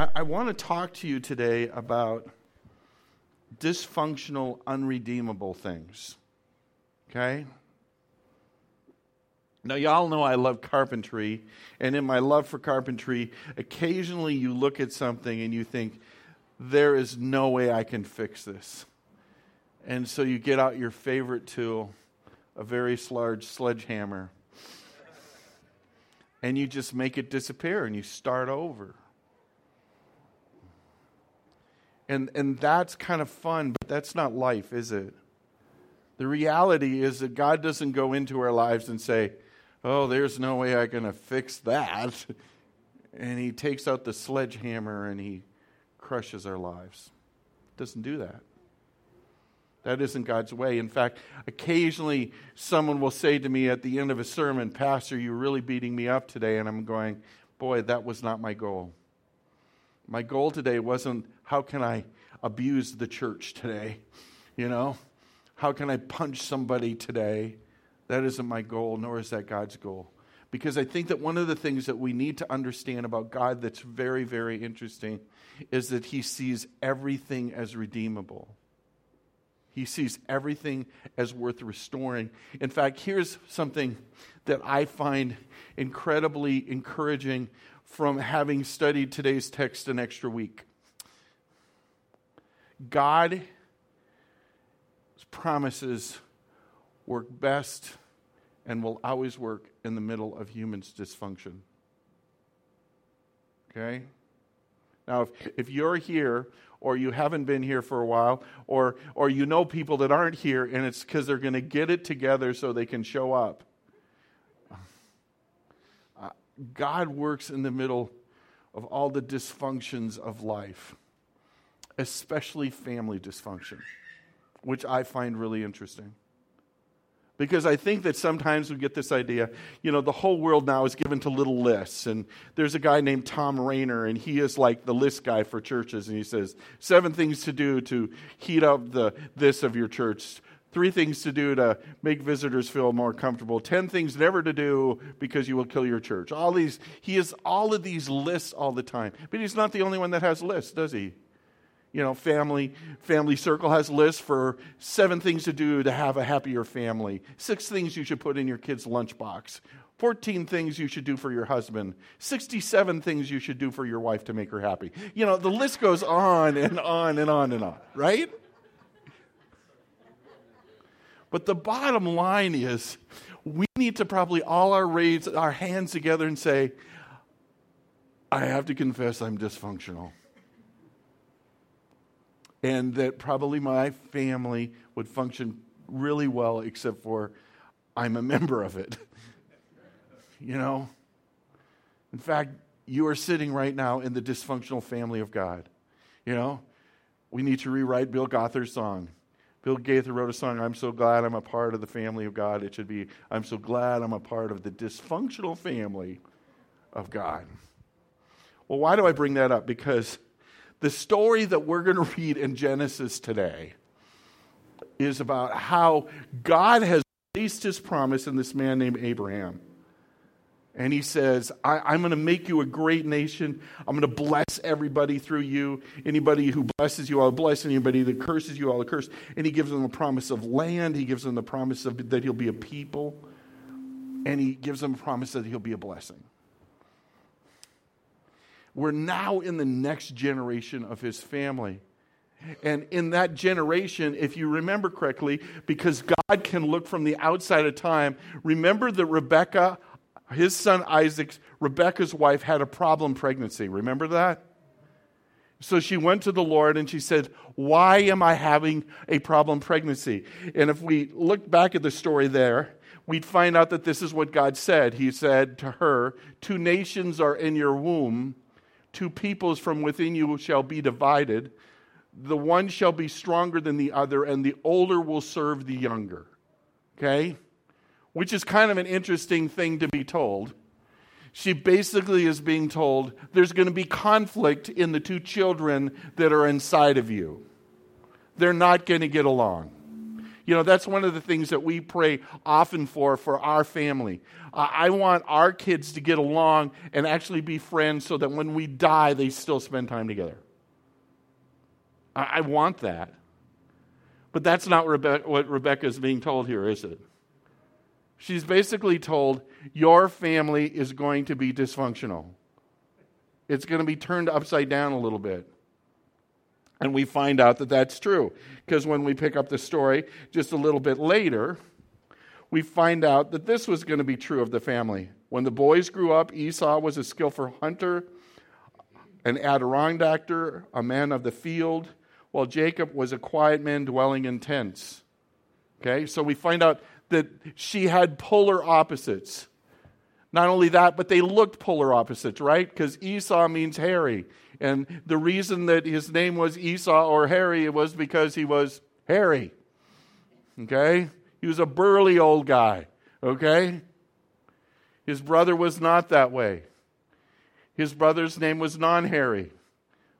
I, I want to talk to you today about dysfunctional, unredeemable things. Okay? Now, y'all know I love carpentry, and in my love for carpentry, occasionally you look at something and you think, there is no way I can fix this. And so you get out your favorite tool, a very large sledgehammer, and you just make it disappear and you start over. And, and that's kind of fun, but that's not life, is it? The reality is that God doesn't go into our lives and say, Oh, there's no way I'm going to fix that. And He takes out the sledgehammer and He crushes our lives. Doesn't do that. That isn't God's way. In fact, occasionally someone will say to me at the end of a sermon, Pastor, you're really beating me up today. And I'm going, Boy, that was not my goal. My goal today wasn't how can I abuse the church today? You know? How can I punch somebody today? That isn't my goal, nor is that God's goal. Because I think that one of the things that we need to understand about God that's very, very interesting is that He sees everything as redeemable. He sees everything as worth restoring. In fact, here's something that I find incredibly encouraging from having studied today's text an extra week. God's promises work best and will always work in the middle of humans' dysfunction. Okay? Now, if, if you're here or you haven't been here for a while, or, or you know people that aren't here and it's because they're going to get it together so they can show up. Uh, God works in the middle of all the dysfunctions of life, especially family dysfunction, which I find really interesting. Because I think that sometimes we get this idea, you know, the whole world now is given to little lists. And there's a guy named Thom Rainer, and he is like the list guy for churches. And he says, seven things to do to heat up the this of your church, three things to do to make visitors feel more comfortable, ten things never to do because you will kill your church. All these, he has all of these lists all the time. But he's not the only one that has lists, does he? You know family family circle has lists for seven things to do to have a happier family six things you should put in your kid's lunchbox 14 things you should do for your husband 67 things you should do for your wife to make her happy. You know the list goes on and on and on and on right? But the bottom line is we need to probably all our raise our hands together and say i have to confess i'm dysfunctional and that probably my family would function really well, except for I'm a member of it. you know? In fact, you are sitting right now in the dysfunctional family of God. You know? We need to rewrite Bill Gothard's song. Bill Gaither wrote a song, I'm so glad I'm a part of the family of God. It should be, I'm so glad I'm a part of the dysfunctional family of God. Well, why do I bring that up? Because the story that we're going to read in Genesis today is about how God has placed his promise in this man named Abraham. And he says, I, am going to make you a great nation. I'm going to bless everybody through you. Anybody who blesses you, I'll bless. Anybody that curses you, I'll curse. And he gives them a promise of land. He gives them the promise of, that he'll be a people. And he gives them a promise that he'll be a blessing. We're now in the next generation of his family. And in that generation, if you remember correctly, because God can look from the outside of time, remember that Rebecca, his son Isaac, Rebecca's wife, had a problem pregnancy. Remember that? So she went to the Lord and she said, Why am I having a problem pregnancy? And if we look back at the story there, we'd find out that this is what God said. He said to her, Two nations are in your womb Two peoples from within you shall be divided. The one shall be stronger than the other, and the older will serve the younger. Okay? Which is kind of an interesting thing to be told. She basically is being told there's going to be conflict in the two children that are inside of you. They're not going to get along. You know, that's one of the things that we pray often for for our family. Uh, I want our kids to get along and actually be friends so that when we die, they still spend time together. I, I want that. But that's not Rebe- what Rebecca is being told here, is it? She's basically told, Your family is going to be dysfunctional. It's going to be turned upside down a little bit. And we find out that that's true. Because when we pick up the story just a little bit later, we find out that this was going to be true of the family. When the boys grew up, Esau was a skillful hunter, an Adirondactor, a man of the field, while Jacob was a quiet man dwelling in tents. Okay, so we find out that she had polar opposites. Not only that, but they looked polar opposites, right? Because Esau means hairy. And the reason that his name was Esau or Hairy was because he was hairy. Okay? He was a burly old guy. Okay? His brother was not that way. His brother's name was non hairy.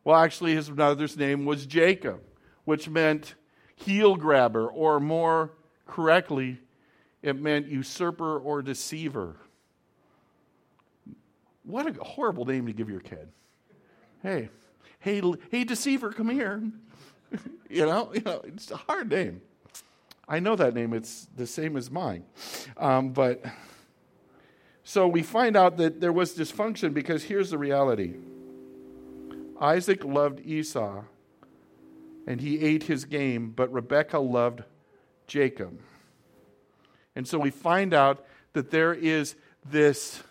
Well, actually, his brother's name was Jacob, which meant heel grabber, or more correctly, it meant usurper or deceiver. What a horrible name to give your kid. Hey, hey, hey, deceiver, come here. you know, you know, it's a hard name. I know that name. It's the same as mine. Um, but so we find out that there was dysfunction because here's the reality Isaac loved Esau and he ate his game, but Rebekah loved Jacob. And so we find out that there is this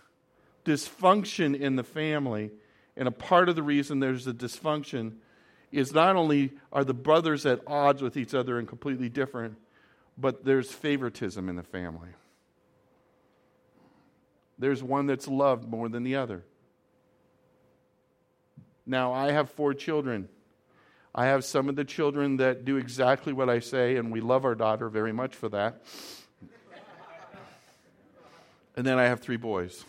dysfunction in the family. And a part of the reason there's a dysfunction is not only are the brothers at odds with each other and completely different, but there's favoritism in the family. There's one that's loved more than the other. Now, I have four children. I have some of the children that do exactly what I say, and we love our daughter very much for that. and then I have three boys,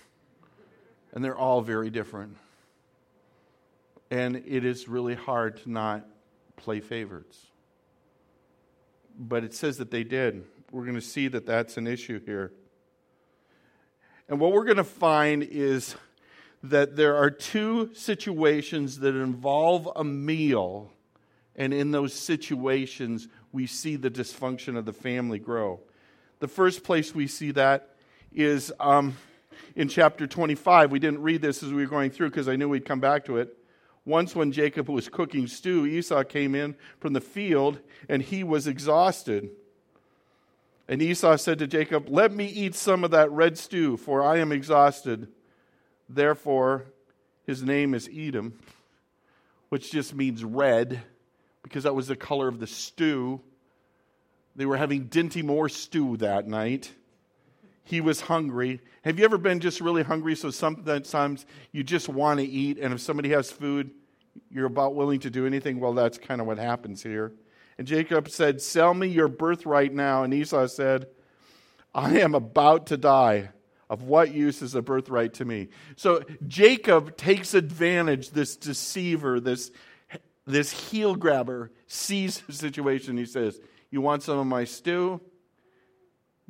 and they're all very different. And it is really hard to not play favorites. But it says that they did. We're going to see that that's an issue here. And what we're going to find is that there are two situations that involve a meal, and in those situations, we see the dysfunction of the family grow. The first place we see that is um, in chapter 25. We didn't read this as we were going through because I knew we'd come back to it. Once, when Jacob was cooking stew, Esau came in from the field and he was exhausted. And Esau said to Jacob, Let me eat some of that red stew, for I am exhausted. Therefore, his name is Edom, which just means red, because that was the color of the stew. They were having Dinty Moore stew that night. He was hungry. Have you ever been just really hungry so sometimes you just want to eat, and if somebody has food, you're about willing to do anything? Well, that's kind of what happens here. And Jacob said, Sell me your birthright now. And Esau said, I am about to die. Of what use is a birthright to me? So Jacob takes advantage, this deceiver, this, this heel grabber, sees the situation. He says, You want some of my stew?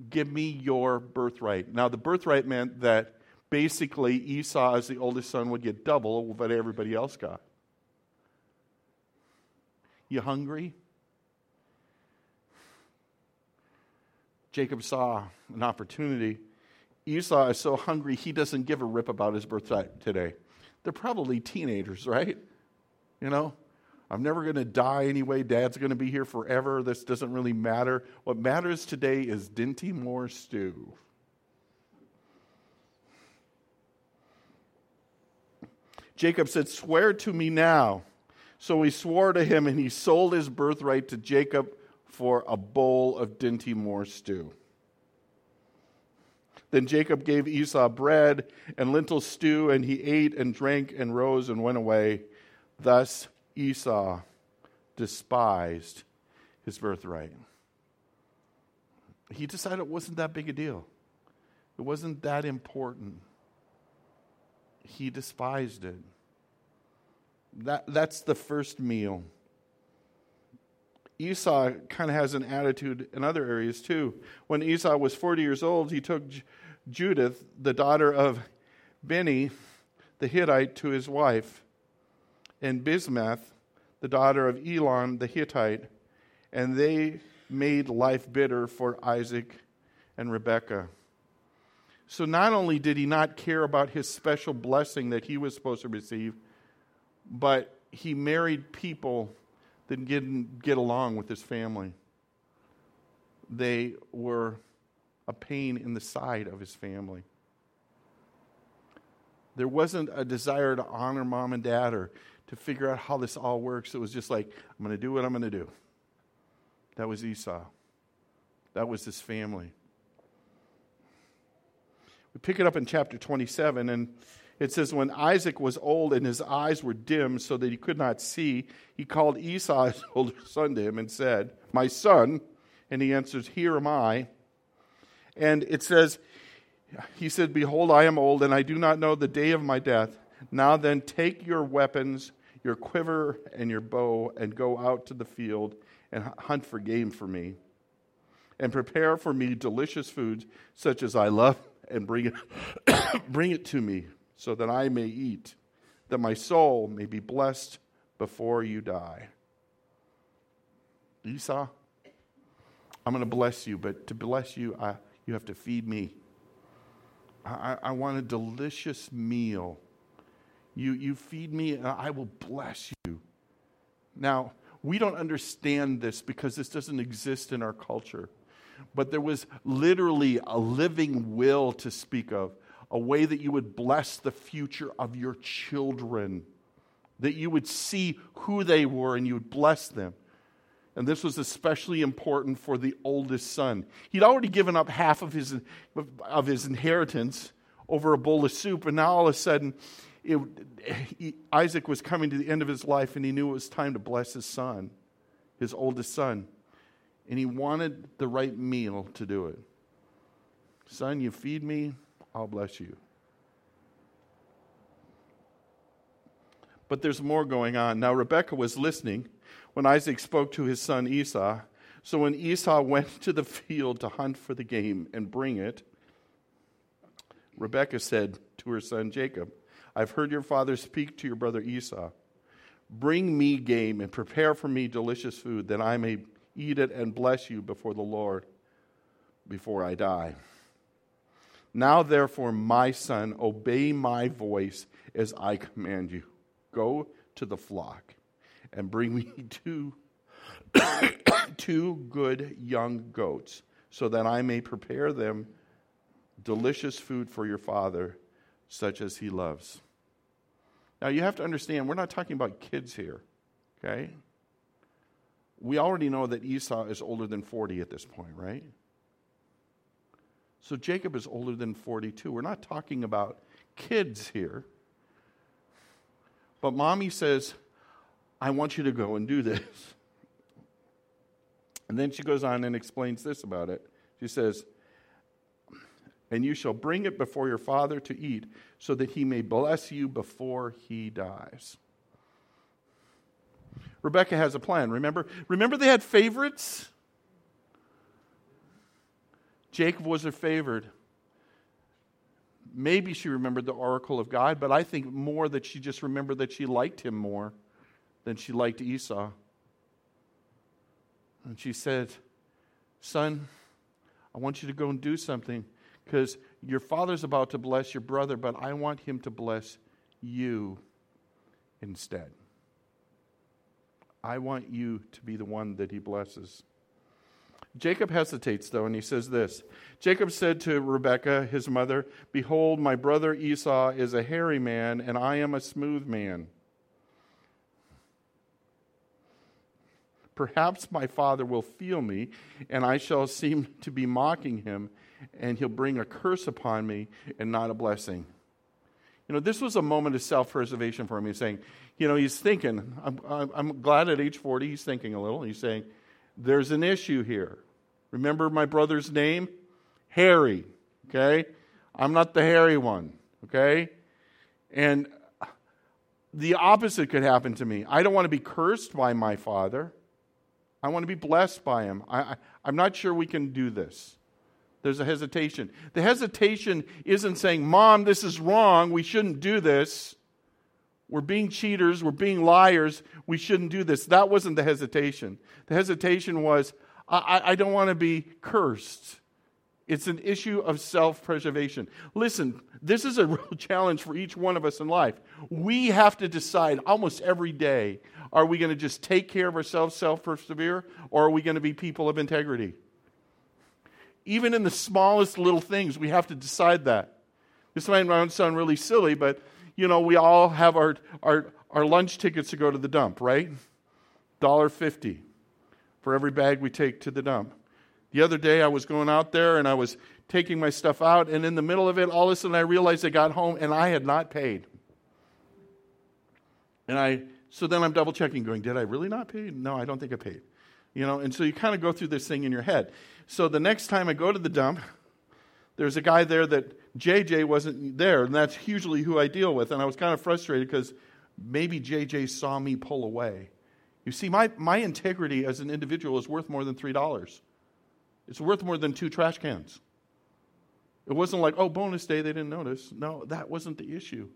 Give me your birthright. Now, the birthright meant that basically Esau, as the oldest son, would get double what everybody else got. You hungry? Jacob saw an opportunity Esau is so hungry he doesn't give a rip about his birthright today. They're probably teenagers, right? You know, I'm never going to die anyway. Dad's going to be here forever. This doesn't really matter. What matters today is Dinty Moore stew. Jacob said, Swear to me now. So he swore to him, and he sold his birthright to Jacob for a bowl of Dinty Moore stew. Then Jacob gave Esau bread and lentil stew, and he ate and drank and rose and went away. Thus Esau despised his birthright. He decided it wasn't that big a deal, it wasn't that important. He despised it. That, that's the first meal. Esau kind of has an attitude in other areas too. When Esau was 40 years old, he took J- Judith, the daughter of Beeri, the Hittite, to his wife, and Basemath, the daughter of Elon, the Hittite, and they made life bitter for Isaac and Rebekah. So not only did he not care about his special blessing that he was supposed to receive, but he married people that didn't get along with his family. They were a pain in the side of his family. There wasn't a desire to honor mom and dad or to figure out how this all works. It was just like, I'm going to do what I'm going to do. That was Esau. That was his family. We pick it up in chapter 27, and it says, When Isaac was old and his eyes were dim so that he could not see, he called Esau, his older son, to him and said, My son. And he answers, Here am I. And it says, He said, Behold, I am old, and I do not know the day of my death. Now then, take your weapons, your quiver, and your bow, and go out to the field and hunt for game for me. And prepare for me delicious food, such as I love, and bring it, bring it to me so that I may eat, that my soul may be blessed before you die. Esau, I'm going to bless you, but to bless you, I, you have to feed me. I, I want a delicious meal. You, you feed me, and I will bless you. Now, we don't understand this because this doesn't exist in our culture. But there was literally a living will to speak of a way that you would bless the future of your children, that you would see who they were and you would bless them. And this was especially important for the oldest son. He'd already given up half of his, of his inheritance over a bowl of soup, and now all of a sudden, it, he, Isaac was coming to the end of his life, and he knew it was time to bless his son, his oldest son. And he wanted the right meal to do it. Son, you feed me, I'll bless you. But there's more going on. Now, Rebekah was listening when Isaac spoke to his son Esau. So when Esau went to the field to hunt for the game and bring it, Rebekah said to her son Jacob, I've heard your father speak to your brother Esau. Bring me game and prepare for me delicious food, that I may eat it and bless you before the Lord before I die. Now, therefore, my son, obey my voice as I command you. Go to the flock and bring me two, two good young goats, so that I may prepare them delicious food for your father, such as he loves. Now, you have to understand, we're not talking about kids here, okay? We already know that Esau is older than 40 at this point, right? So Jacob is older than 42. We're not talking about kids here. But mommy says, I want you to go and do this. And then she goes on and explains this about it. She says, And you shall bring it before your father to eat, so that he may bless you before he dies. Rebecca has a plan. Remember, remember they had favorites? Jacob was her favored. Maybe she remembered the oracle of God, but I think more that she just remembered that she liked him more than she liked Esau. And she said, Son, I want you to go and do something because your father's about to bless your brother, but I want him to bless you instead. I want you to be the one that he blesses. Jacob hesitates, though, and he says this Jacob said to Rebekah, his mother, Behold, my brother Esau is a hairy man, and I am a smooth man. Perhaps my father will feel me, and I shall seem to be mocking him, and he'll bring a curse upon me and not a blessing. You know, this was a moment of self preservation for him. He's saying, you know, he's thinking, I'm, I'm glad at age 40 he's thinking a little. He's saying, there's an issue here. Remember my brother's name? Harry. Okay? I'm not the hairy one. Okay? And the opposite could happen to me. I don't want to be cursed by my father. I want to be blessed by him. I, I, I'm not sure we can do this. There's a hesitation. The hesitation isn't saying, Mom, this is wrong. We shouldn't do this. We're being cheaters. We're being liars. We shouldn't do this. That wasn't the hesitation. The hesitation was, I, I don't want to be cursed. It's an issue of self preservation. Listen, this is a real challenge for each one of us in life. We have to decide almost every day are we going to just take care of ourselves, self persevere, or are we going to be people of integrity? Even in the smallest little things, we have to decide that. This might sound really silly, but you know, we all have our, our, our lunch tickets to go to the dump, right? $1.50 for every bag we take to the dump. The other day I was going out there and I was taking my stuff out, and in the middle of it, all of a sudden I realized I got home and I had not paid. And I, so then I'm double checking, going, did I really not pay? No, I don't think I paid. You know, and so you kind of go through this thing in your head. So the next time I go to the dump, there's a guy there that JJ wasn't there, and that's usually who I deal with. And I was kind of frustrated because maybe JJ saw me pull away. You see, my, my integrity as an individual is worth more than $3. It's worth more than two trash cans. It wasn't like, oh, bonus day, they didn't notice. No, that wasn't the issue.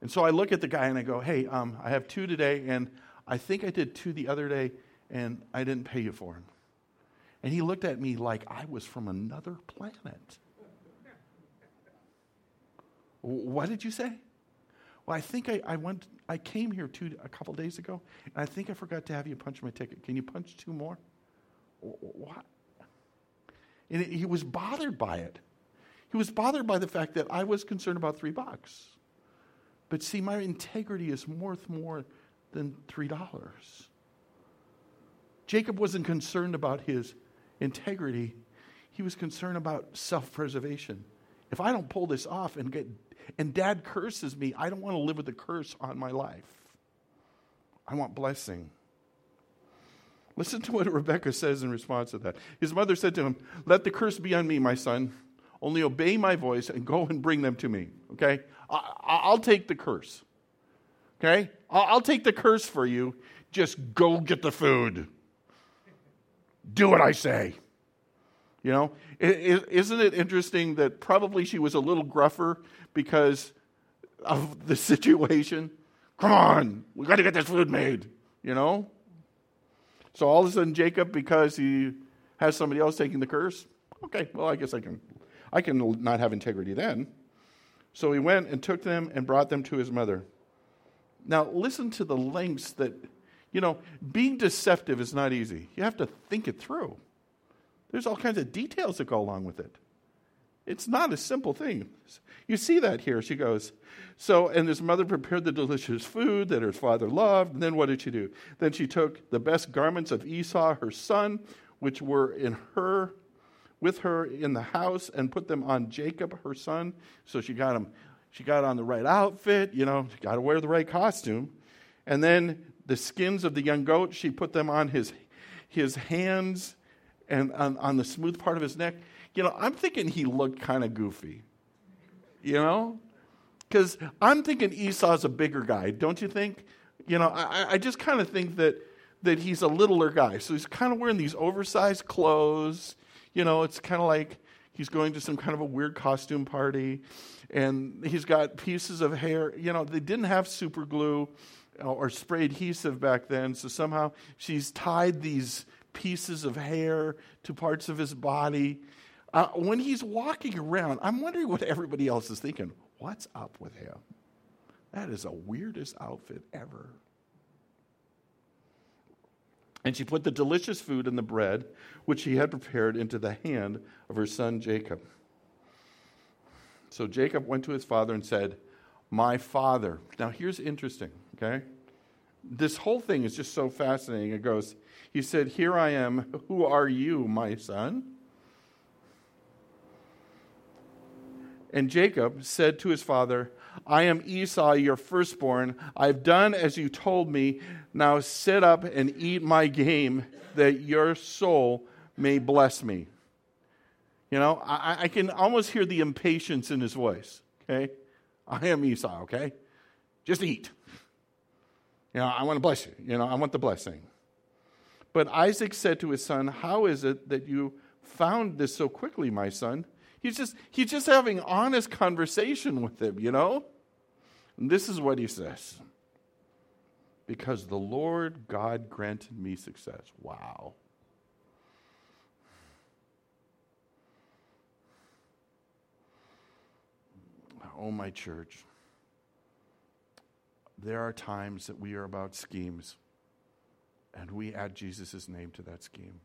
And so I look at the guy and I go, hey, um, I have two today, and I think I did two the other day, and I didn't pay you for them. And he looked at me like I was from another planet. what did you say? Well, I think I, I went, I came here two, a couple days ago, and I think I forgot to have you punch my ticket. Can you punch two more? What? And he was bothered by it. He was bothered by the fact that I was concerned about three bucks. But see, my integrity is worth more than three dollars. Jacob wasn't concerned about his integrity, he was concerned about self preservation. If I don't pull this off and get and dad curses me, I don't want to live with a curse on my life. I want blessing. Listen to what Rebecca says in response to that. His mother said to him, Let the curse be on me, my son. Only obey my voice and go and bring them to me. Okay? I, will take the curse. Okay? I'll take the curse for you. Just go get the food. Do what I say. You know? Isn't it interesting that probably she was a little gruffer because of the situation? Come on, we got to get this food made. You know? So all of a sudden, Jacob, because he has somebody else taking the curse, okay, well, I guess I can, I can not have integrity then. So he went and took them and brought them to his mother. Now, listen to the lengths that, you know, being deceptive is not easy. You have to think it through. There's all kinds of details that go along with it. It's not a simple thing. You see that here. She goes, so, and his mother prepared the delicious food that her father loved. And then what did she do? Then she took the best garments of Esau, her son, which were in her, with her in the house, and put them on Jacob, her son. So she got him, she got on the right outfit, you know, got to wear the right costume. And then the skins of the young goat, she put them on his, his hands and on, on the smooth part of his neck. You know, I'm thinking he looked kind of goofy. You know? Because I'm thinking Esau's a bigger guy, don't you think? You know, I, I just kind of think that, that he's a littler guy. So he's kind of wearing these oversized clothes. You know, it's kind of like he's going to some kind of a weird costume party. And he's got pieces of hair. You know, they didn't have super glue uh, or spray adhesive back then. So somehow she's tied these pieces of hair to parts of his body. Uh, when he's walking around, I'm wondering what everybody else is thinking. What's up with him? That is the weirdest outfit ever. And she put the delicious food and the bread, which she had prepared, into the hand of her son Jacob. So Jacob went to his father and said, My father. Now here's interesting, okay? This whole thing is just so fascinating. It goes, He said, Here I am. Who are you, my son? And Jacob said to his father, I am Esau, your firstborn. I've done as you told me. Now sit up and eat my game, that your soul may bless me. You know, I, I can almost hear the impatience in his voice. Okay? I am Esau, okay? Just eat. You know, I want to bless you. You know, I want the blessing. But Isaac said to his son, How is it that you found this so quickly, my son? He's just, he's just having honest conversation with him, you know? And this is what he says Because the Lord God granted me success. Wow. Oh, my church. There are times that we are about schemes and we add Jesus' name to that scheme.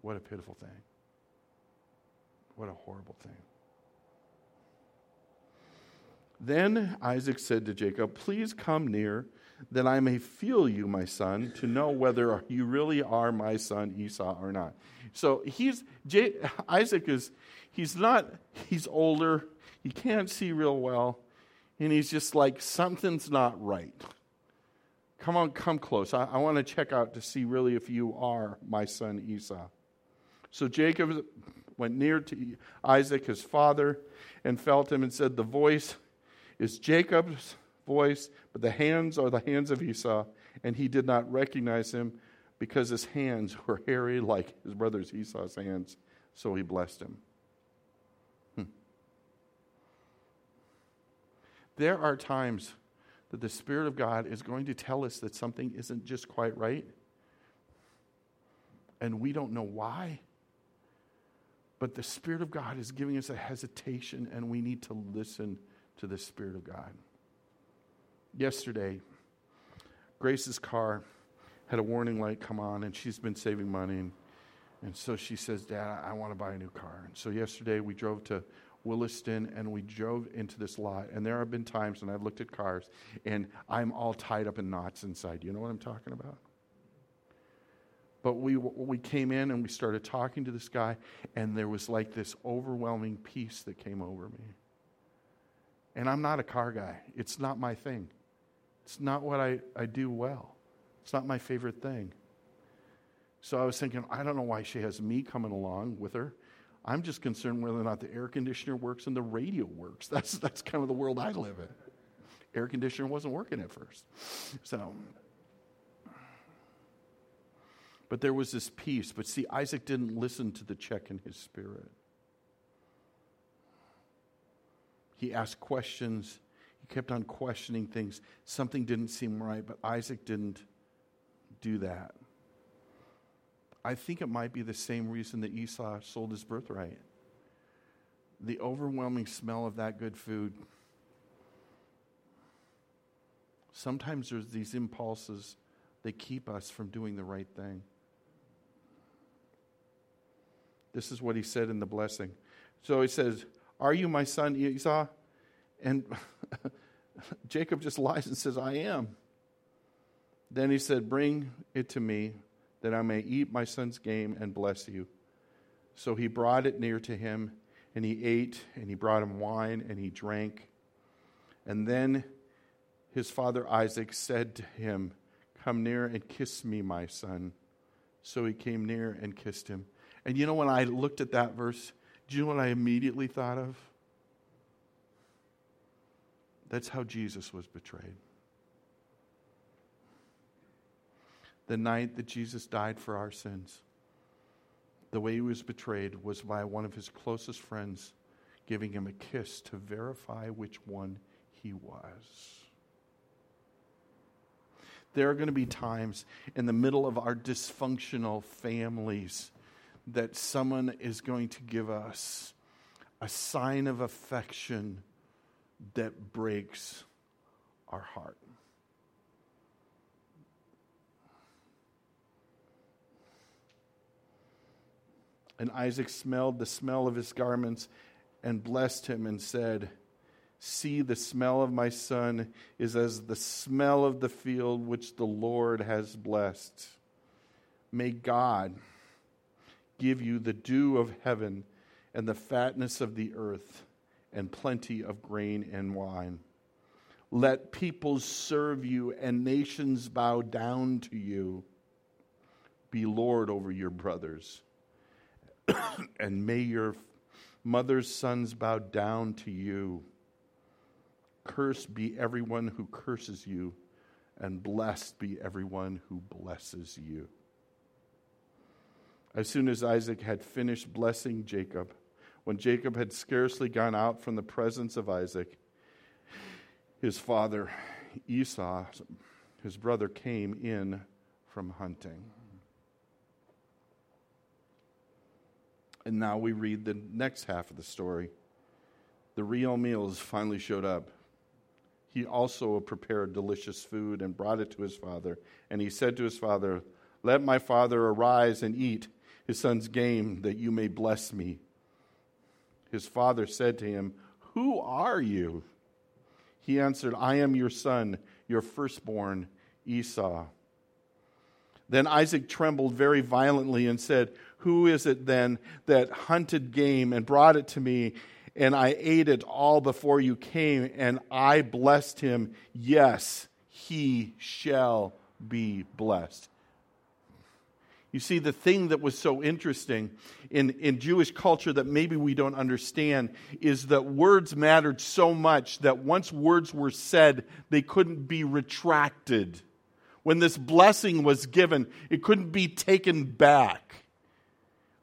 What a pitiful thing. What a horrible thing. Then Isaac said to Jacob, Please come near, that I may feel you, my son, to know whether you really are my son Esau or not. So he's J, Isaac is he's not he's older, he can't see real well, and he's just like something's not right. Come on, come close. I, I want to check out to see really if you are my son Esau. So Jacob went near to Isaac, his father, and felt him and said, The voice is Jacob's voice, but the hands are the hands of Esau. And he did not recognize him because his hands were hairy like his brother's Esau's hands. So he blessed him. Hmm. There are times that the Spirit of God is going to tell us that something isn't just quite right. And we don't know why. But the Spirit of God is giving us a hesitation, and we need to listen to the Spirit of God. Yesterday, Grace's car had a warning light come on, and she's been saving money. And, and so she says, Dad, I want to buy a new car. And so yesterday, we drove to Williston and we drove into this lot. And there have been times when I've looked at cars and I'm all tied up in knots inside. You know what I'm talking about? But we, we came in and we started talking to this guy, and there was like this overwhelming peace that came over me. And I'm not a car guy, it's not my thing. It's not what I, I do well, it's not my favorite thing. So I was thinking, I don't know why she has me coming along with her. I'm just concerned whether or not the air conditioner works and the radio works. That's, that's kind of the world I live in. Air conditioner wasn't working at first. So, but there was this peace. But see, Isaac didn't listen to the check in his spirit. He asked questions. He kept on questioning things. Something didn't seem right, but Isaac didn't do that. I think it might be the same reason that Esau sold his birthright. The overwhelming smell of that good food. Sometimes there's these impulses that keep us from doing the right thing. This is what he said in the blessing. So he says, Are you my son Esau? And Jacob just lies and says, I am. Then he said, Bring it to me that I may eat my son's game and bless you. So he brought it near to him, and he ate, and he brought him wine, and he drank. And then his father Isaac said to him, Come near and kiss me, my son. So he came near and kissed him. And you know, when I looked at that verse, do you know what I immediately thought of? That's how Jesus was betrayed. the night that Jesus died for our sins, the way he was betrayed was by one of his closest friends giving him a kiss to verify which one he was. There are going to be times in the middle of our dysfunctional families that someone is going to give us a sign of affection that breaks our heart. And Isaac smelled the smell of his garments and blessed him and said, See, the smell of my son is as the smell of the field which the Lord has blessed. May God give you the dew of heaven and the fatness of the earth and plenty of grain and wine. Let peoples serve you and nations bow down to you. Be Lord over your brothers and may your mother's sons bow down to you. Cursed be everyone who curses you, and blessed be everyone who blesses you. As soon as Isaac had finished blessing Jacob, when Jacob had scarcely gone out from the presence of Isaac, his father Esau, his brother, came in from hunting. And now we read the next half of the story. The real meals finally showed up. He also prepared delicious food and brought it to his father. And he said to his father, Let my father arise and eat his son's game, that you may bless me. His father said to him, Who are you? He answered, I am your son, your firstborn, Esau. Then Isaac trembled very violently and said, Who is it then that hunted game and brought it to me? And I ate it all before you came, and I blessed him. Yes, he shall be blessed. You see, the thing that was so interesting in, in Jewish culture that maybe we don't understand is that words mattered so much that once words were said, they couldn't be retracted. When this blessing was given, it couldn't be taken back.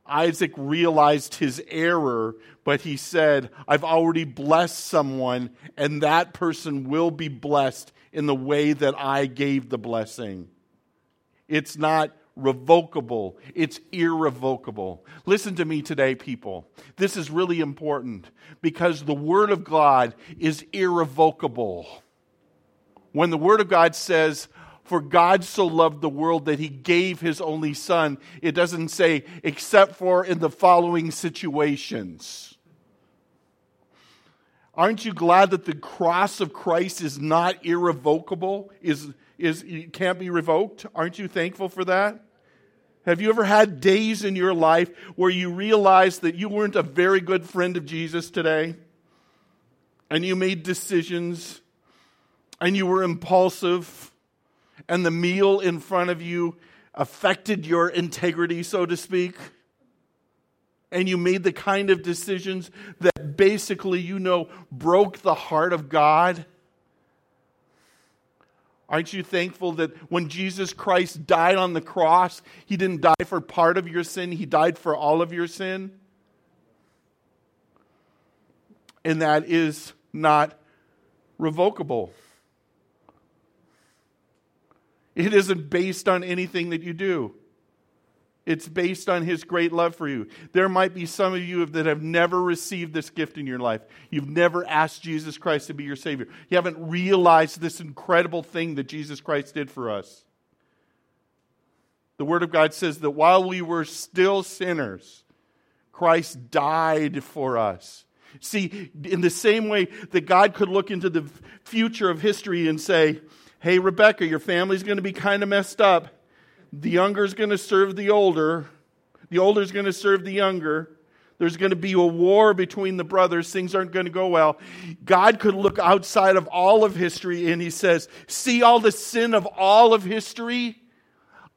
Isaac realized his error, but he said, I've already blessed someone, and that person will be blessed in the way that I gave the blessing. It's not revocable, it's irrevocable. Listen to me today, people. This is really important because the Word of God is irrevocable. When the Word of God says, for God so loved the world that he gave his only son. It doesn't say, except for in the following situations. Aren't you glad that the cross of Christ is not irrevocable? Is, is can't be revoked. Aren't you thankful for that? Have you ever had days in your life where you realized that you weren't a very good friend of Jesus today? And you made decisions and you were impulsive and the meal in front of you affected your integrity, so to speak? And you made the kind of decisions that basically, you know, broke the heart of God? Aren't you thankful that when Jesus Christ died on the cross, he didn't die for part of your sin, he died for all of your sin? And that is not revocable. It isn't based on anything that you do. It's based on his great love for you. There might be some of you that have never received this gift in your life. You've never asked Jesus Christ to be your Savior. You haven't realized this incredible thing that Jesus Christ did for us. The Word of God says that while we were still sinners, Christ died for us. See, in the same way that God could look into the future of history and say, hey, Rebecca, your family's going to be kind of messed up the younger is going to serve the older, the older is going to serve the younger. There's going to be a war between the brothers. Things aren't going to go well. God could look outside of all of history and he says, See all the sin of all of history?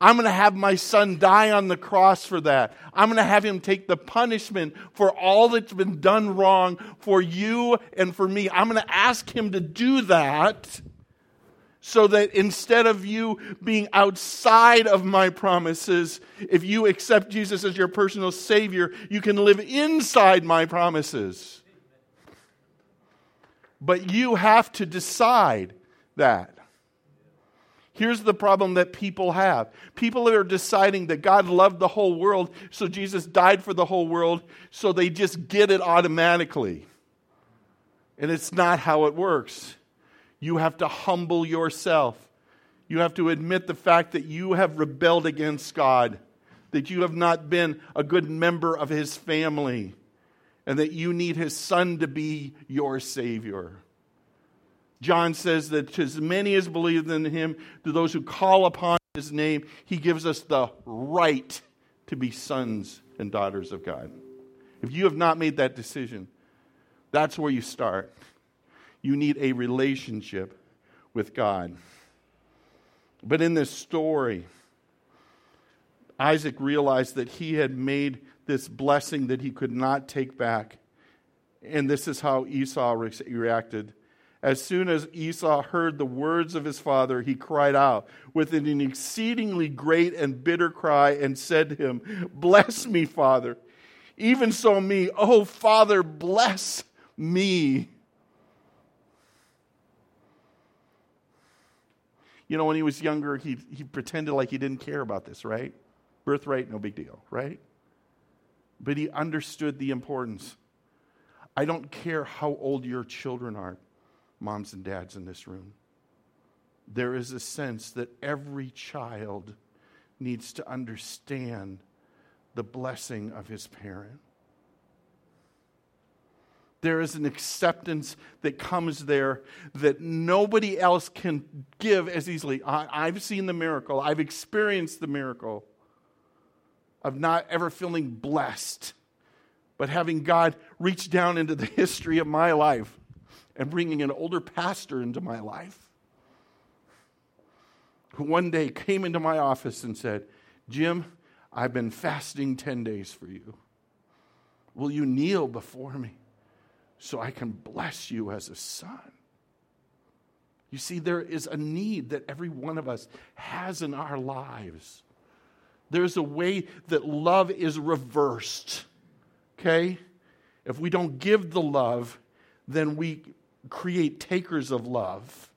I'm going to have my son die on the cross for that. I'm going to have him take the punishment for all that's been done wrong for you and for me. I'm going to ask him to do that so that instead of you being outside of my promises, if you accept Jesus as your personal Savior, you can live inside my promises. But you have to decide that. Here's the problem that people have people are deciding that God loved the whole world, so Jesus died for the whole world, so they just get it automatically. And it's not how it works. You have to humble yourself. You have to admit the fact that you have rebelled against God, that you have not been a good member of His family, and that you need His Son to be your Savior. John says that to as many as believe in Him, to those who call upon His name, He gives us the right to be sons and daughters of God. If you have not made that decision, that's where you start. You need a relationship with God. But in this story, Isaac realized that he had made this blessing that he could not take back. And this is how Esau re- reacted. As soon as Esau heard the words of his father, he cried out with an exceedingly great and bitter cry and said to him, Bless me, father. Even so, me, oh, father, bless me. You know, when he was younger, he, he pretended like he didn't care about this, right? Birthright, no big deal, right? But he understood the importance. I don't care how old your children are moms and dads in this room. There is a sense that every child needs to understand the blessing of his parent. There is an acceptance that comes there that nobody else can give as easily. I, have seen the miracle, I've experienced the miracle of not ever feeling blessed, but having God reach down into the history of my life and bringing an older pastor into my life who one day came into my office and said, Jim, I've been fasting 10 days for you. Will you kneel before me so I can bless you as a son? You see, there is a need that every one of us has in our lives. There's a way that love is reversed. Okay? If we don't give the love, then we create takers of love.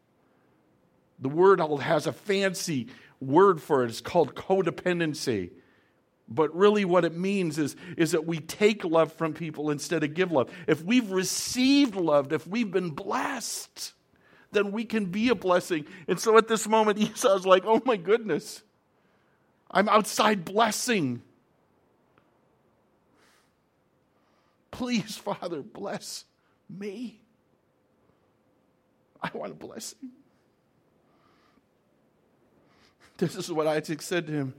The word has a fancy word for it. It's called codependency. But really, what it means is, is that we take love from people instead of give love. If we've received love, if we've been blessed, then we can be a blessing. And so at this moment, Esau's like, oh my goodness, I'm outside blessing. Please, Father, bless me. I want a blessing. This is what Isaac said to him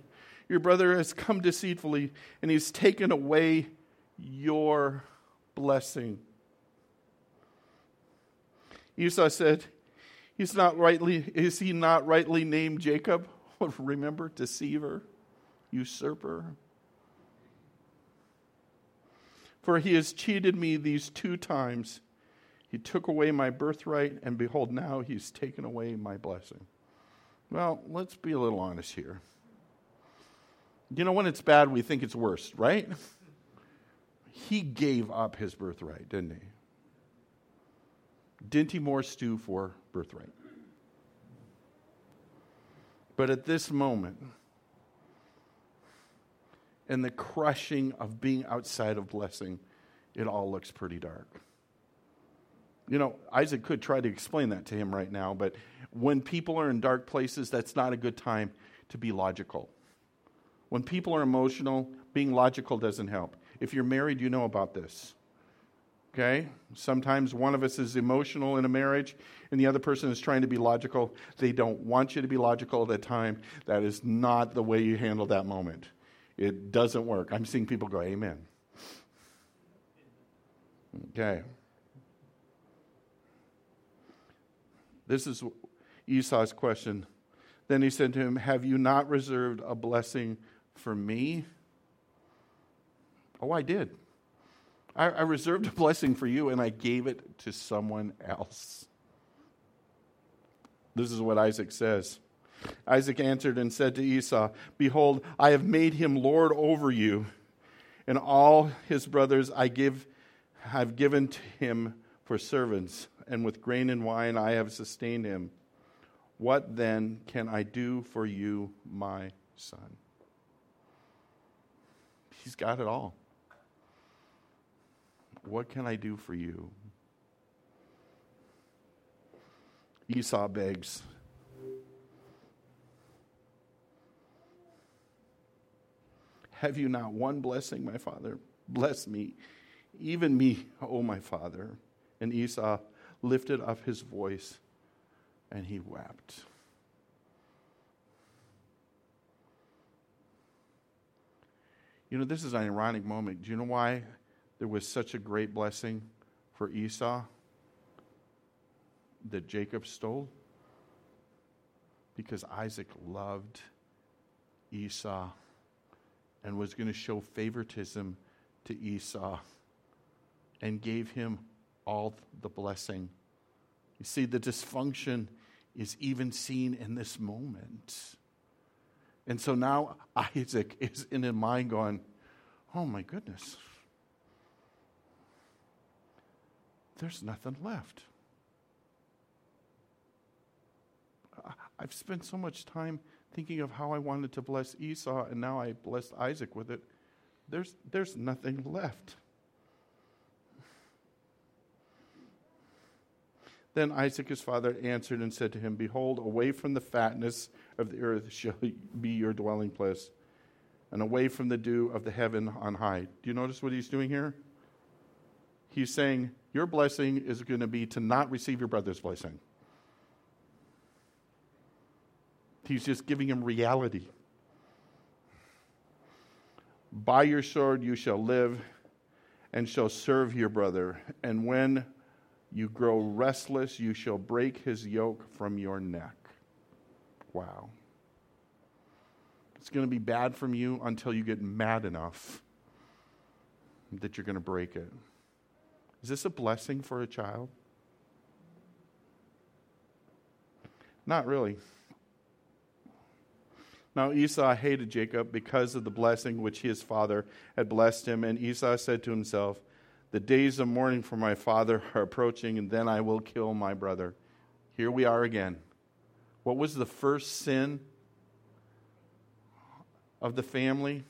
Your brother has come deceitfully, and he's taken away your blessing. Esau said, He's not rightly, is he not rightly named Jacob? Remember, deceiver, usurper. For he has cheated me these two times. He took away my birthright, and behold, now he's taken away my blessing. Well, let's be a little honest here. You know, when it's bad, we think it's worse, right? He gave up his birthright, didn't he? Didn't he more stew for birthright? But at this moment, in the crushing of being outside of blessing, it all looks pretty dark. You know, Isaac could try to explain that to him right now, but when people are in dark places, that's not a good time to be logical. When people are emotional, being logical doesn't help. If you're married, you know about this. Okay? Sometimes one of us is emotional in a marriage and the other person is trying to be logical. They don't want you to be logical at that time. That is not the way you handle that moment. It doesn't work. I'm seeing people go, Amen. Okay. This is Esau's question. Then he said to him, Have you not reserved a blessing for me? Oh, I did. I, I, reserved a blessing for you and I gave it to someone else. This is what Isaac says. Isaac answered and said to Esau, Behold, I have made him lord over you, and all his brothers I give I've given to him for servants and with grain and wine I have sustained him. What then can I do for you, my son? He's got it all. What can I do for you? Esau begs. Have you not one blessing, my father? Bless me, even me, O oh my father. And Esau lifted up his voice and he wept. You know, this is an ironic moment. Do you know why there was such a great blessing for Esau that Jacob stole? Because Isaac loved Esau and was going to show favoritism to Esau and gave him all the blessing You see, the dysfunction is even seen in this moment. And so now Isaac is in his mind going, Oh my goodness, there's nothing left. I've spent so much time thinking of how I wanted to bless Esau, and now I blessed Isaac with it. There's, there's nothing left. Then Isaac his father answered and said to him, Behold, away from the fatness of the earth shall be your dwelling place, and away from the dew of the heaven on high. Do you notice what he's doing here? He's saying, Your blessing is going to be to not receive your brother's blessing. He's just giving him reality. By your sword you shall live and shall serve your brother, and when you grow restless, you shall break his yoke from your neck. Wow. It's going to be bad from you until you get mad enough that you're going to break it. Is this a blessing for a child? Not really. Now Esau hated Jacob because of the blessing which his father had blessed him, and Esau said to himself, the days of mourning for my father are approaching, and then I will kill my brother. Here we are again. What was the first sin of the family?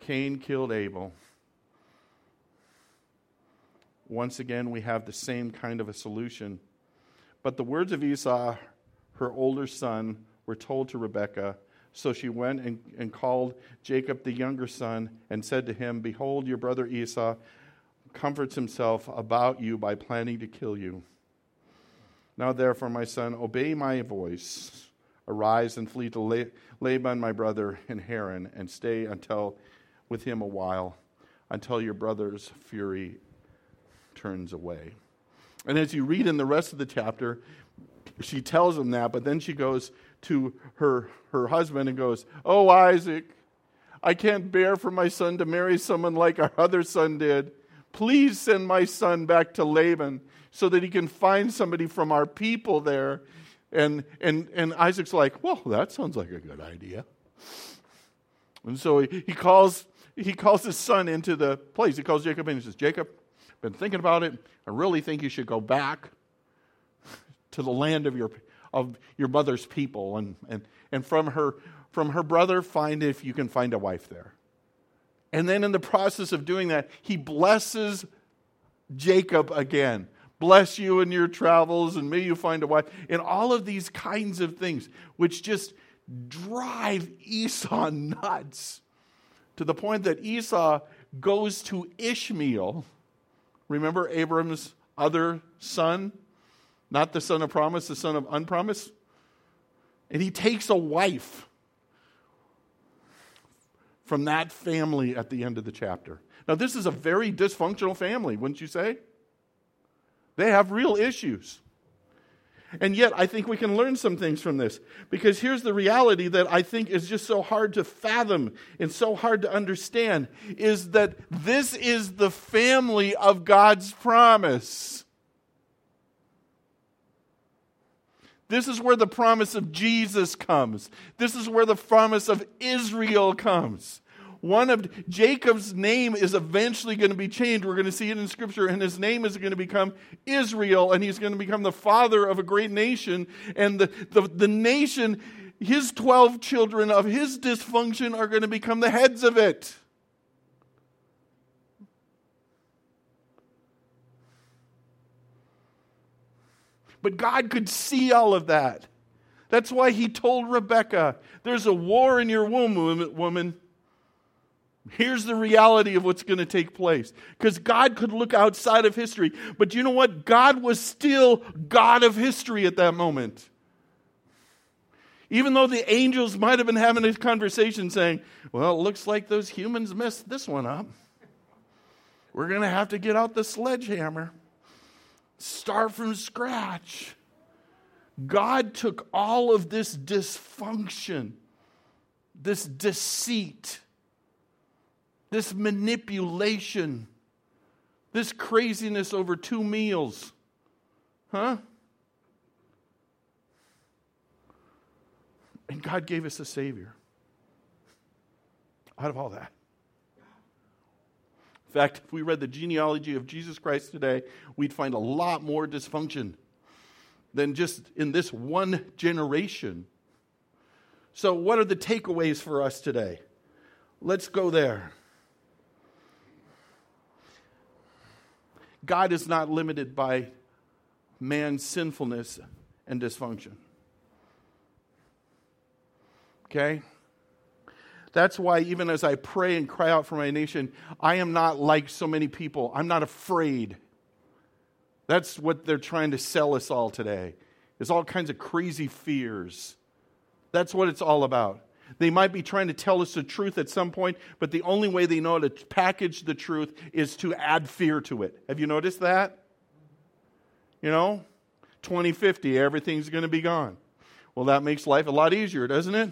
Cain killed Abel. Once again, we have the same kind of a solution. But the words of Esau, her older son, were told to Rebekah. So she went and, and called Jacob the younger son and said to him, Behold, your brother Esau comforts himself about you by planning to kill you. Now, therefore, my son, obey my voice. Arise and flee to Laban, my brother, in Haran, and stay until with him a while, until your brother's fury turns away. And as you read in the rest of the chapter, she tells him that, but then she goes to her, her husband and goes, Oh, Isaac, I can't bear for my son to marry someone like our other son did. Please send my son back to Laban so that he can find somebody from our people there. And, and, and Isaac's like, Well, that sounds like a good idea. And so he, he, calls, he calls his son into the place. He calls Jacob and he says, Jacob, been thinking about it. I really think you should go back to the land of your, of your mother's people and, and, and from, her, from her brother, find if you can find a wife there. And then in the process of doing that, he blesses Jacob again. Bless you in your travels, and may you find a wife. And all of these kinds of things, which just drive Esau nuts to the point that Esau goes to Ishmael. Remember Abram's other son? Not the son of promise, the son of unpromise. And he takes a wife from that family at the end of the chapter. Now, this is a very dysfunctional family, wouldn't you say? They have real issues. And yet, I think we can learn some things from this. Because here's the reality that I think is just so hard to fathom and so hard to understand is that this is the family of God's promise. This is where the promise of Jesus comes. This is where the promise of Israel comes. One of Jacob's name is eventually going to be changed. We're going to see it in Scripture, and his name is going to become Israel, and he's going to become the father of a great nation. And the, the, the nation, his 12 children of his dysfunction, are going to become the heads of it. But God could see all of that. That's why he told Rebecca, There's a war in your womb, woman. Here's the reality of what's going to take place. Because God could look outside of history. But you know what? God was still God of history at that moment. Even though the angels might have been having a conversation saying, Well, it looks like those humans messed this one up. We're going to have to get out the sledgehammer start from scratch. God took all of this dysfunction, this deceit, this manipulation, this craziness over two meals. Huh? And God gave us a Savior out of all that. In fact, if we read the genealogy of Jesus Christ today, we'd find a lot more dysfunction than just in this one generation. So, what are the takeaways for us today? Let's go there. God is not limited by man's sinfulness and dysfunction. Okay? That's why, even as I pray and cry out for my nation, I am not like so many people. I'm not afraid. That's what they're trying to sell us all today. It's all kinds of crazy fears. That's what it's all about. They might be trying to tell us the truth at some point, but the only way they know how to package the truth is to add fear to it. Have you noticed that? You know, 2050, everything's going to be gone. Well, that makes life a lot easier, doesn't it?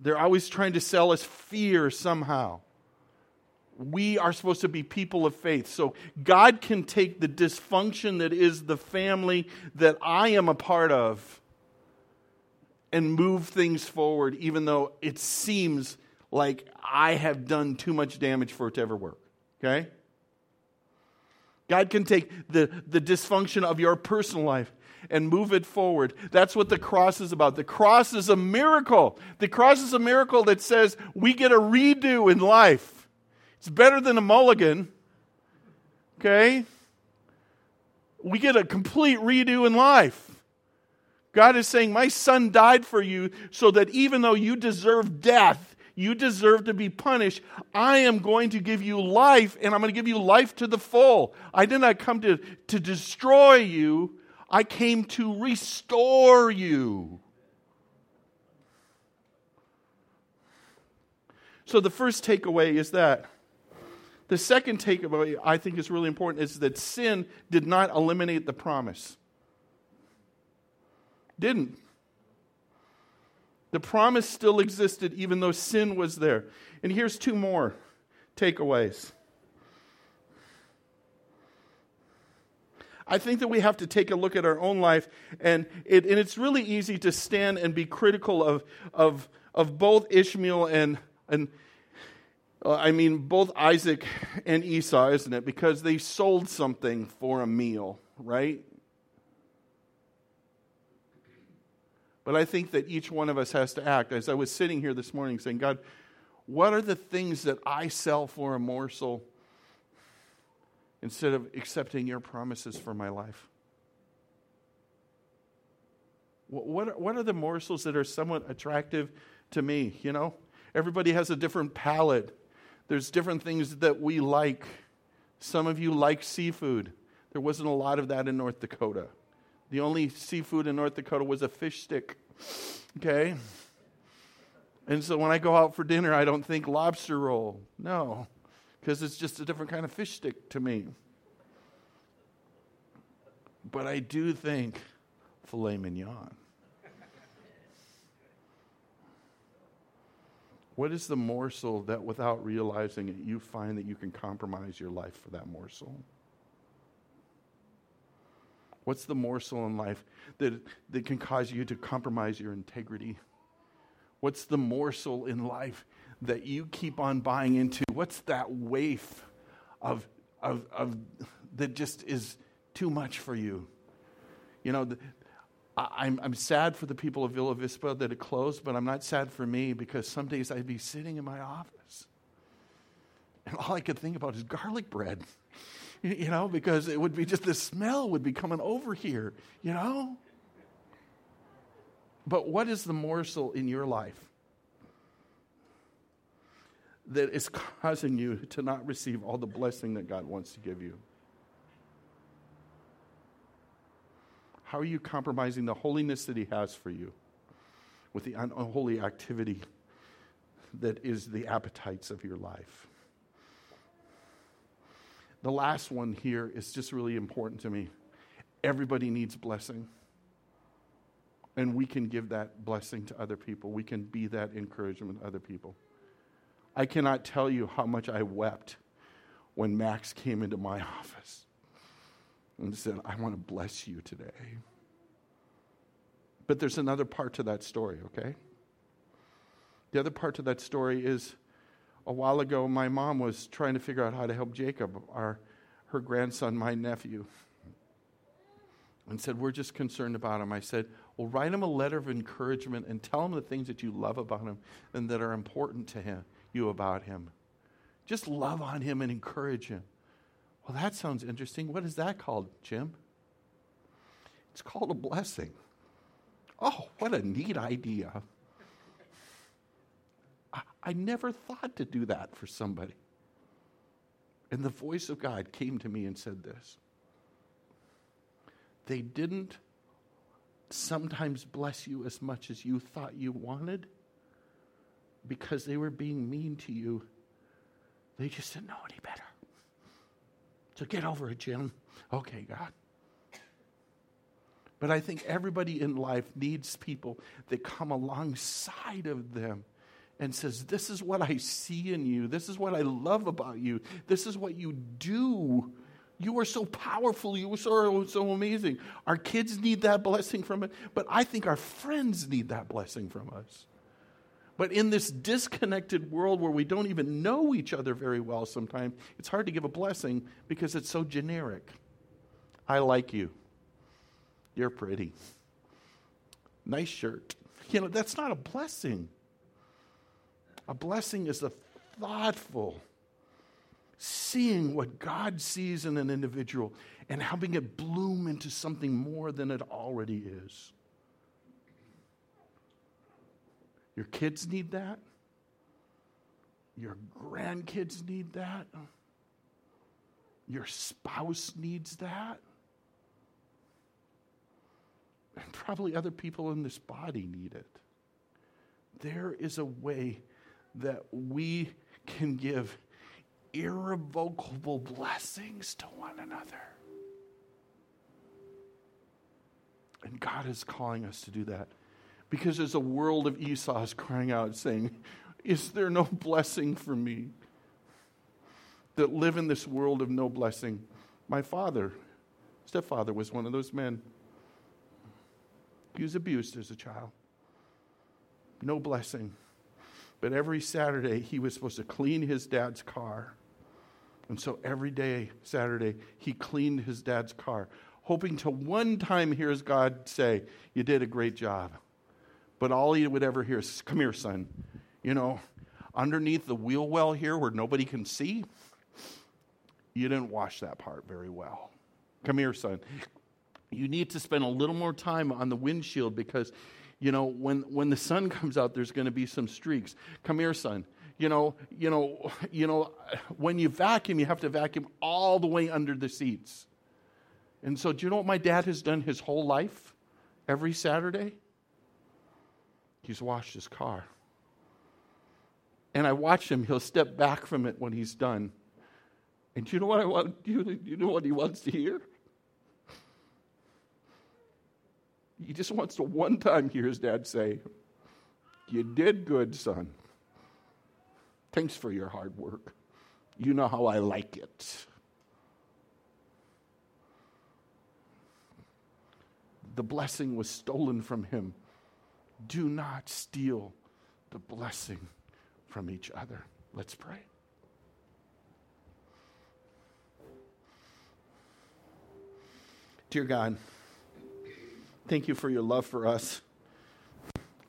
They're always trying to sell us fear somehow. We are supposed to be people of faith. So God can take the dysfunction that is the family that I am a part of and move things forward, even though it seems like I have done too much damage for it to ever work. Okay? God can take the, the dysfunction of your personal life and move it forward. That's what the cross is about. The cross is a miracle. The cross is a miracle that says we get a redo in life. It's better than a mulligan. Okay? We get a complete redo in life. God is saying, My son died for you so that even though you deserve death, you deserve to be punished. I am going to give you life, and I'm going to give you life to the full. I did not come to, to destroy you, I came to restore you. So the first takeaway is that. The second takeaway I think is really important is that sin did not eliminate the promise. Didn't. The promise still existed even though sin was there. And here's two more takeaways. I think that we have to take a look at our own life, and, it, and it's really easy to stand and be critical of, of, of both Ishmael and, and uh, I mean, both Isaac and Esau, isn't it? Because they sold something for a meal, right? But I think that each one of us has to act. As I was sitting here this morning saying, God, what are the things that I sell for a morsel instead of accepting your promises for my life? What are, what are the morsels that are somewhat attractive to me? You know, everybody has a different palate. There's different things that we like. Some of you like seafood. There wasn't a lot of that in North Dakota. The only seafood in North Dakota was a fish stick. Okay? And so when I go out for dinner, I don't think lobster roll. No, because it's just a different kind of fish stick to me. But I do think filet mignon. What is the morsel that without realizing it, you find that you can compromise your life for that morsel? What's the morsel in life that, that can cause you to compromise your integrity? What's the morsel in life that you keep on buying into? What's that waif of, of, of that just is too much for you? You know, the, I, I'm, I'm sad for the people of Villa Vispa that it closed, but I'm not sad for me because some days I'd be sitting in my office and all I could think about is garlic bread you know, because it would be just the smell would be coming over here, you know? But what is the morsel in your life that is causing you to not receive all the blessing that God wants to give you? How are you compromising the holiness that He has for you with the unholy activity that is the appetites of your life? The last one here is just really important to me. Everybody needs blessing. And we can give that blessing to other people. We can be that encouragement to other people. I cannot tell you how much I wept when Max came into my office. and said, I want to bless you today. But there's another part to that story, okay? The other part to that story is a while ago, my mom was trying to figure out how to help Jacob, our, her grandson, my nephew, and said, We're just concerned about him. I said, Well, write him a letter of encouragement and tell him the things that you love about him and that are important to him, you about him. Just love on him and encourage him. Well, that sounds interesting. What is that called, Jim? It's called a blessing. Oh, what a neat idea. I, never thought to do that for somebody. And the voice of God came to me and said this They didn't sometimes bless you as much as you thought you wanted because they were being mean to you. They just didn't know any better. So get over it, Jim. Okay, God. But I think everybody in life needs people that come alongside of them and says, This is what I see in you. This is what I love about you. This is what you do. You are so powerful. You are so, so amazing. Our kids need that blessing from it, but I think our friends need that blessing from us. But in this disconnected world where we don't even know each other very well sometimes, it's hard to give a blessing because it's so generic. I like you. You're pretty. Nice shirt. You know, that's not a blessing. A blessing is a thoughtful seeing what God sees in an individual and helping it bloom into something more than it already is. Your kids need that. Your grandkids need that. Your spouse needs that. And probably other people in this body need it. There is a way that we can give irrevocable blessings to one another. And God is calling us to do that because there's a world of Esau's crying out, saying, Is there no blessing for me? That live in this world of no blessing. My father, stepfather, was one of those men he was abused as a child. No blessing. But every Saturday, he was supposed to clean his dad's car. And so every day, Saturday, he cleaned his dad's car, hoping to one time hear God say, You did a great job. But all he would ever hear is, Come here, son. You know, underneath the wheel well here where nobody can see, you didn't wash that part very well. Come here, son you need to spend a little more time on the windshield because you know when when the sun comes out there's going to be some streaks. Come here son. You know you know you know when you vacuum you have to vacuum all the way under the seats and so do you know what my dad has done his whole life? Every saturday he's washed his car. And i watch him he'll step back from it when he's done. And do you know what i want you, you know what he wants to hear He just wants to one time hear his dad say, You did good, son. Thanks for your hard work. You know how I like it. The blessing was stolen from him. Do not steal the blessing from each other. Let's pray. Dear God, Thank you for your love for us.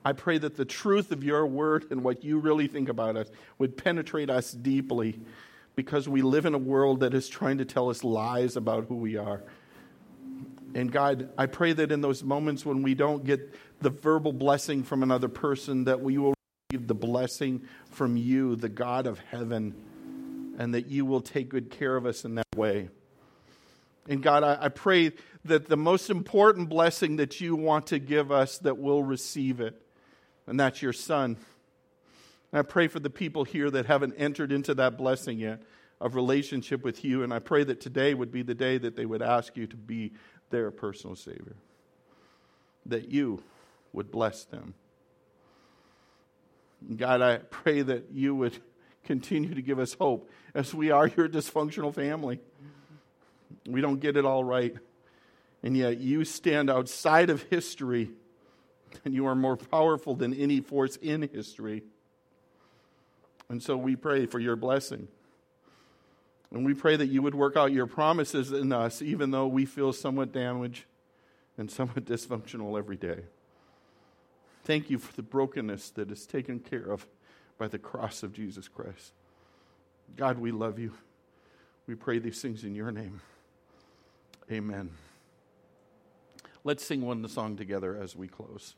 I pray that the truth of your word and what you really think about us would penetrate us deeply because we live in a world that is trying to tell us lies about who we are. And God, I pray that in those moments when we don't get the verbal blessing from another person, that we will receive the blessing from you, the God of heaven, and that you will take good care of us in that way. And God, I, I pray that the most important blessing that you want to give us, that we'll receive it, and that's your Son. And I pray for the people here that haven't entered into that blessing yet of relationship with you. And I pray that today would be the day that they would ask you to be their personal Savior, that you would bless them. God, I pray that you would continue to give us hope as we are your dysfunctional family We don't get it all right. And yet you stand outside of history and you are more powerful than any force in history. And so we pray for your blessing. And we pray that you would work out your promises in us, even though we feel somewhat damaged and somewhat dysfunctional every day. Thank you for the brokenness that is taken care of by the cross of Jesus Christ. God, we love you. We pray these things in your name. Amen. Let's sing one song together as we close.